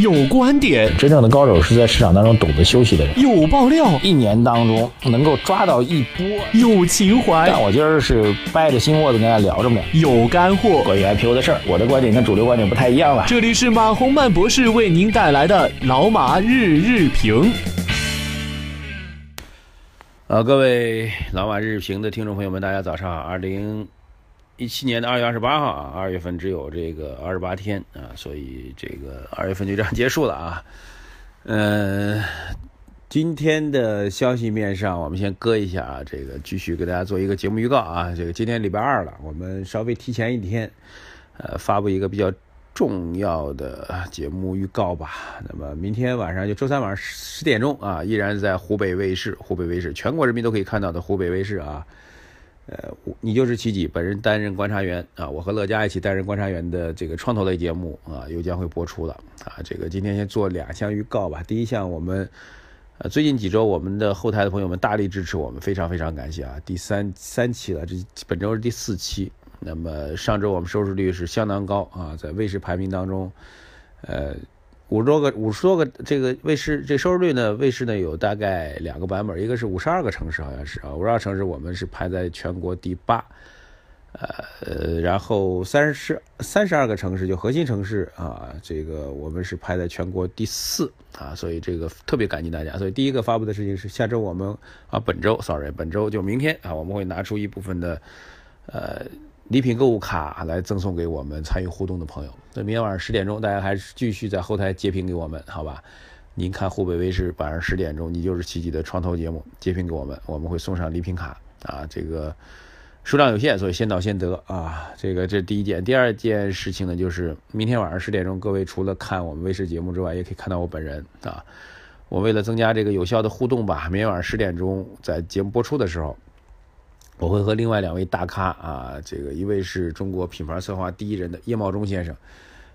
有观点，真正的高手是在市场当中懂得休息的人。有爆料，一年当中能够抓到一波。有情怀，但我今儿是掰着心窝子跟大家聊着呢。有干货，关于 IPO 的事儿，我的观点跟主流观点不太一样了。这里是马洪曼博士为您带来的老马日日评。呃，各位老马日评的听众朋友们，大家早上好。二零一七年的二月二十八号啊，二月份只有这个二十八天啊，所以这个二月份就这样结束了啊。嗯，今天的消息面上，我们先搁一下啊，这个继续给大家做一个节目预告啊。这个今天礼拜二了，我们稍微提前一天，呃，发布一个比较重要的节目预告吧。那么明天晚上就周三晚上十点钟啊，依然在湖北卫视，湖北卫视全国人民都可以看到的湖北卫视啊。呃，你就是奇迹，本人担任观察员啊，我和乐嘉一起担任观察员的这个创投类节目啊，又将会播出了啊。这个今天先做两项预告吧。第一项，我们呃最近几周我们的后台的朋友们大力支持我们，非常非常感谢啊。第三三期了，这本周是第四期。那么上周我们收视率是相当高啊，在卫视排名当中，呃。五十多个，五十多个，这个卫视这收视率呢？卫视呢有大概两个版本，一个是五十二个城市，好像是啊，五十二城市我们是排在全国第八，呃，然后三十三十二个城市就核心城市啊，这个我们是排在全国第四啊，所以这个特别感激大家。所以第一个发布的事情是下周我们啊，本周，sorry，本周就明天啊，我们会拿出一部分的呃。礼品购物卡来赠送给我们参与互动的朋友。那明天晚上十点钟，大家还是继续在后台截屏给我们，好吧？您看湖北卫视晚上十点钟，你就是奇迹的创投节目，截屏给我们，我们会送上礼品卡啊。这个数量有限，所以先到先得啊。这个这第一件，第二件事情呢，就是明天晚上十点钟，各位除了看我们卫视节目之外，也可以看到我本人啊。我为了增加这个有效的互动吧，明天晚上十点钟在节目播出的时候。我会和另外两位大咖啊，这个一位是中国品牌策划第一人的叶茂中先生，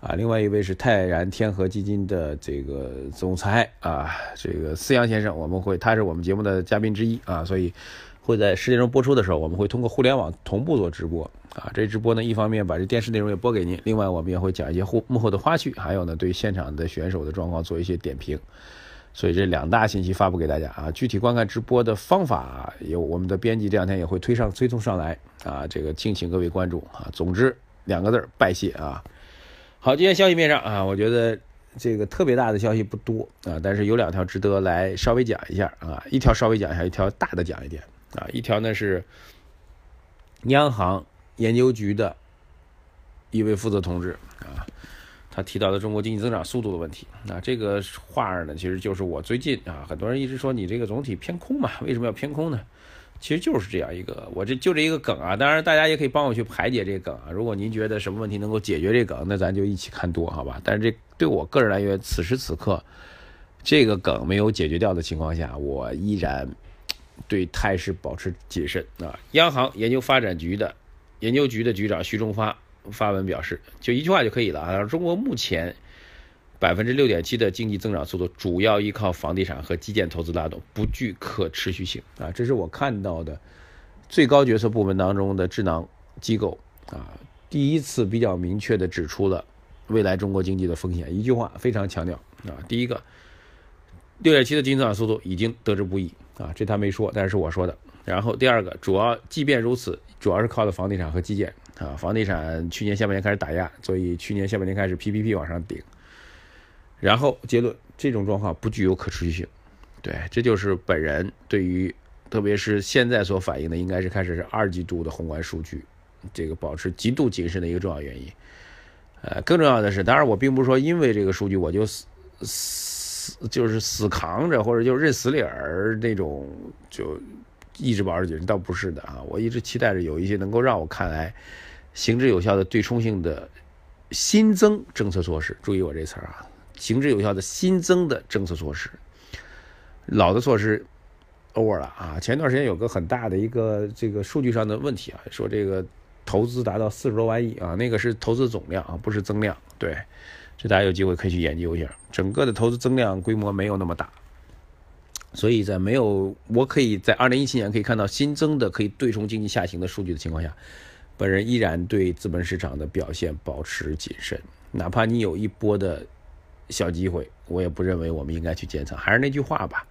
啊，另外一位是泰然天河基金的这个总裁啊，这个思阳先生，我们会他是我们节目的嘉宾之一啊，所以会在十点钟播出的时候，我们会通过互联网同步做直播啊。这直播呢，一方面把这电视内容也播给您，另外我们也会讲一些幕幕后的花絮，还有呢对现场的选手的状况做一些点评。所以这两大信息发布给大家啊，具体观看直播的方法有我们的编辑这两天也会推上推送上来啊，这个敬请各位关注啊。总之两个字儿拜谢啊。好，今天消息面上啊，我觉得这个特别大的消息不多啊，但是有两条值得来稍微讲一下啊，一条稍微讲一下，一条大的讲一点啊。一条呢是央行研究局的一位负责同志啊。他提到的中国经济增长速度的问题，那这个话呢，其实就是我最近啊，很多人一直说你这个总体偏空嘛，为什么要偏空呢？其实就是这样一个，我这就这一个梗啊，当然大家也可以帮我去排解这个梗啊。如果您觉得什么问题能够解决这梗，那咱就一起看多，好吧？但是这对我个人来说，此时此刻这个梗没有解决掉的情况下，我依然对态势保持谨慎啊。央行研究发展局的研究局的局长徐忠发。发文表示，就一句话就可以了啊！中国目前百分之六点七的经济增长速度，主要依靠房地产和基建投资拉动，不具可持续性啊！这是我看到的最高决策部门当中的智囊机构啊，第一次比较明确的指出了未来中国经济的风险。一句话非常强调啊，第一个，六点七的经济增长速度已经得之不易啊，这他没说，但是我说的。然后第二个，主要即便如此，主要是靠的房地产和基建。啊，房地产去年下半年开始打压，所以去年下半年开始 PPP 往上顶。然后结论，这种状况不具有可持续性。对，这就是本人对于，特别是现在所反映的，应该是开始是二季度的宏观数据，这个保持极度谨慎的一个重要原因。呃，更重要的是，当然我并不是说因为这个数据我就死死就是死扛着，或者就认死理儿那种就一直保持谨慎，倒不是的啊，我一直期待着有一些能够让我看来。行之有效的对冲性的新增政策措施，注意我这词儿啊，行之有效的新增的政策措施，老的措施 over 了啊。前段时间有个很大的一个这个数据上的问题啊，说这个投资达到四十多万亿啊，那个是投资总量啊，不是增量。对，这大家有机会可以去研究一下，整个的投资增量规模没有那么大，所以在没有我可以在二零一七年可以看到新增的可以对冲经济下行的数据的情况下。本人依然对资本市场的表现保持谨慎，哪怕你有一波的小机会，我也不认为我们应该去建仓。还是那句话吧，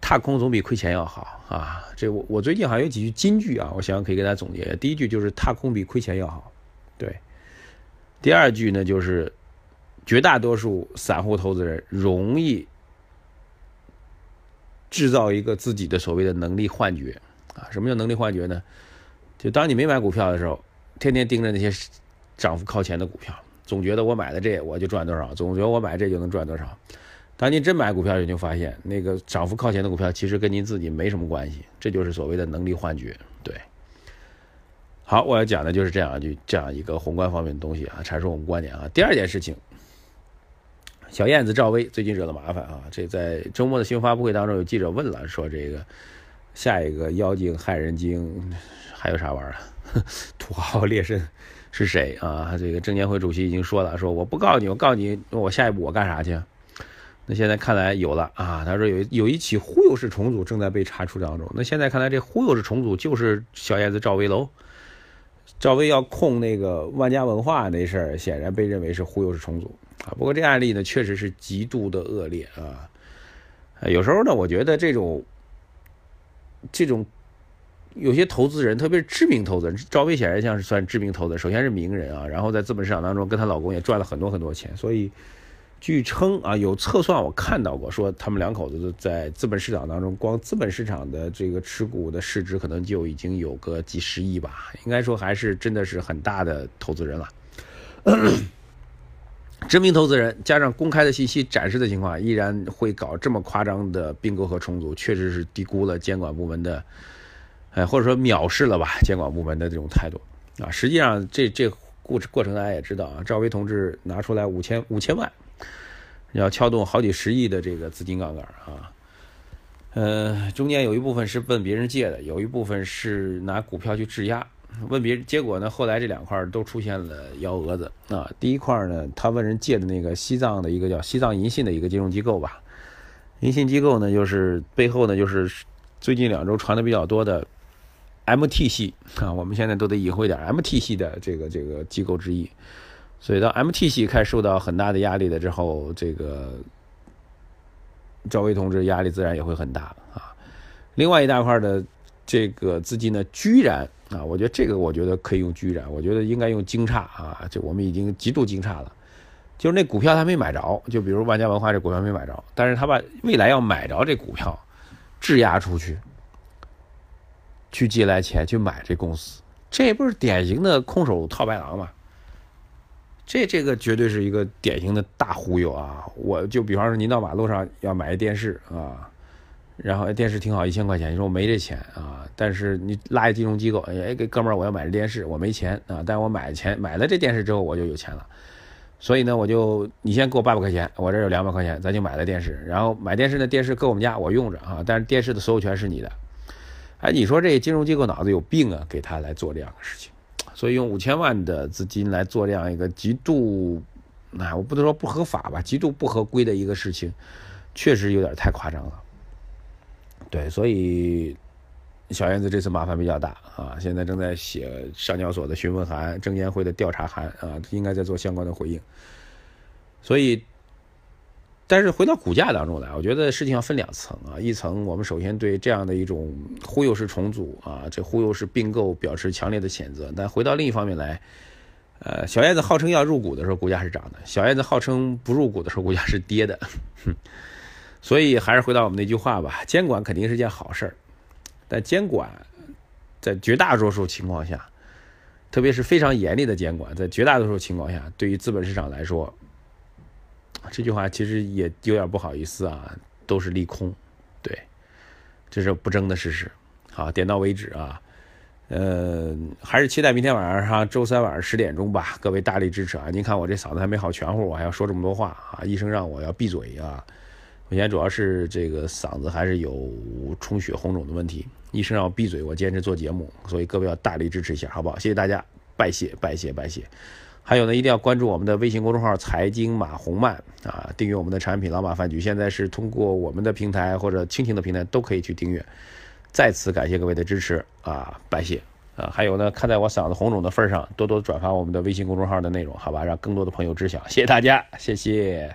踏空总比亏钱要好啊。这我我最近好像有几句金句啊，我想想可以给大家总结。第一句就是踏空比亏钱要好，对。第二句呢就是绝大多数散户投资人容易制造一个自己的所谓的能力幻觉啊。什么叫能力幻觉呢？就当你没买股票的时候，天天盯着那些涨幅靠前的股票。总觉得我买的这我就赚多少，总觉得我买这就能赚多少。当您真买股票，你就发现那个涨幅靠前的股票其实跟您自己没什么关系，这就是所谓的能力幻觉。对，好，我要讲的就是这样就这样一个宏观方面的东西啊，阐述我们观点啊。第二件事情，小燕子赵薇最近惹了麻烦啊，这在周末的新闻发布会当中，有记者问了，说这个下一个妖精害人精还有啥玩意儿？土豪劣绅。是谁啊？这个证监会主席已经说了，说我不告诉你，我告诉你，我下一步我干啥去？那现在看来有了啊。他说有有一起忽悠式重组正在被查处当中。那现在看来，这忽悠式重组就是小燕子赵薇喽。赵薇要控那个万家文化那事儿，显然被认为是忽悠式重组啊。不过这案例呢，确实是极度的恶劣啊。有时候呢，我觉得这种这种。有些投资人，特别是知名投资人，赵薇显然像是算知名投资人。首先是名人啊，然后在资本市场当中跟她老公也赚了很多很多钱。所以，据称啊，有测算我看到过，说他们两口子在资本市场当中，光资本市场的这个持股的市值可能就已经有个几十亿吧。应该说还是真的是很大的投资人了。知名投资人加上公开的信息展示的情况，依然会搞这么夸张的并购和重组，确实是低估了监管部门的。哎，或者说藐视了吧监管部门的这种态度啊！实际上，这这过过程大家也知道啊，赵薇同志拿出来五千五千万，要撬动好几十亿的这个资金杠杆啊。呃，中间有一部分是问别人借的，有一部分是拿股票去质押。问别人，结果呢，后来这两块都出现了幺蛾子啊。第一块呢，他问人借的那个西藏的一个叫西藏银信的一个金融机构吧，银信机构呢，就是背后呢，就是最近两周传的比较多的。MT 系啊，我们现在都得隐晦点，MT 系的这个这个机构之一，所以当 MT 系开始受到很大的压力了之后，这个赵薇同志压力自然也会很大啊。另外一大块的这个资金呢，居然啊，我觉得这个我觉得可以用居然，我觉得应该用惊诧啊，就我们已经极度惊诧了，就是那股票他没买着，就比如万家文化这股票没买着，但是他把未来要买着这股票质押出去。去借来钱去买这公司，这不是典型的空手套白狼吗？这这个绝对是一个典型的大忽悠啊！我就比方说，您到马路上要买一电视啊，然后电视挺好，一千块钱，你说我没这钱啊，但是你拉一金融机构，哎，给哥们儿，我要买这电视，我没钱啊，但我买钱买了这电视之后，我就有钱了，所以呢，我就你先给我八百块钱，我这有两百块钱，咱就买了电视，然后买电视呢电视搁我们家，我用着啊，但是电视的所有权是你的。哎，你说这金融机构脑子有病啊？给他来做这样的事情，所以用五千万的资金来做这样一个极度，哎，我不能说不合法吧，极度不合规的一个事情，确实有点太夸张了。对，所以小燕子这次麻烦比较大啊，现在正在写上交所的询问函、证监会的调查函啊，应该在做相关的回应，所以。但是回到股价当中来，我觉得事情要分两层啊。一层，我们首先对这样的一种忽悠式重组啊，这忽悠式并购表示强烈的谴责。但回到另一方面来，呃，小燕子号称要入股的时候，股价是涨的；小燕子号称不入股的时候，股价是跌的。所以还是回到我们那句话吧，监管肯定是件好事儿，但监管在绝大多数情况下，特别是非常严厉的监管，在绝大多数情况下，对于资本市场来说。这句话其实也有点不好意思啊，都是利空，对，这是不争的事实。好，点到为止啊，呃，还是期待明天晚上，周三晚上十点钟吧，各位大力支持啊！您看我这嗓子还没好全乎，我还要说这么多话啊，医生让我要闭嘴啊。目前主要是这个嗓子还是有充血红肿的问题，医生让我闭嘴，我坚持做节目，所以各位要大力支持一下，好不好？谢谢大家，拜谢拜谢拜谢。还有呢，一定要关注我们的微信公众号“财经马红漫”啊，订阅我们的产品“老马饭局”。现在是通过我们的平台或者蜻蜓的平台都可以去订阅。再次感谢各位的支持啊，拜谢啊！还有呢，看在我嗓子红肿的份上，多多转发我们的微信公众号的内容，好吧，让更多的朋友知晓。谢谢大家，谢谢。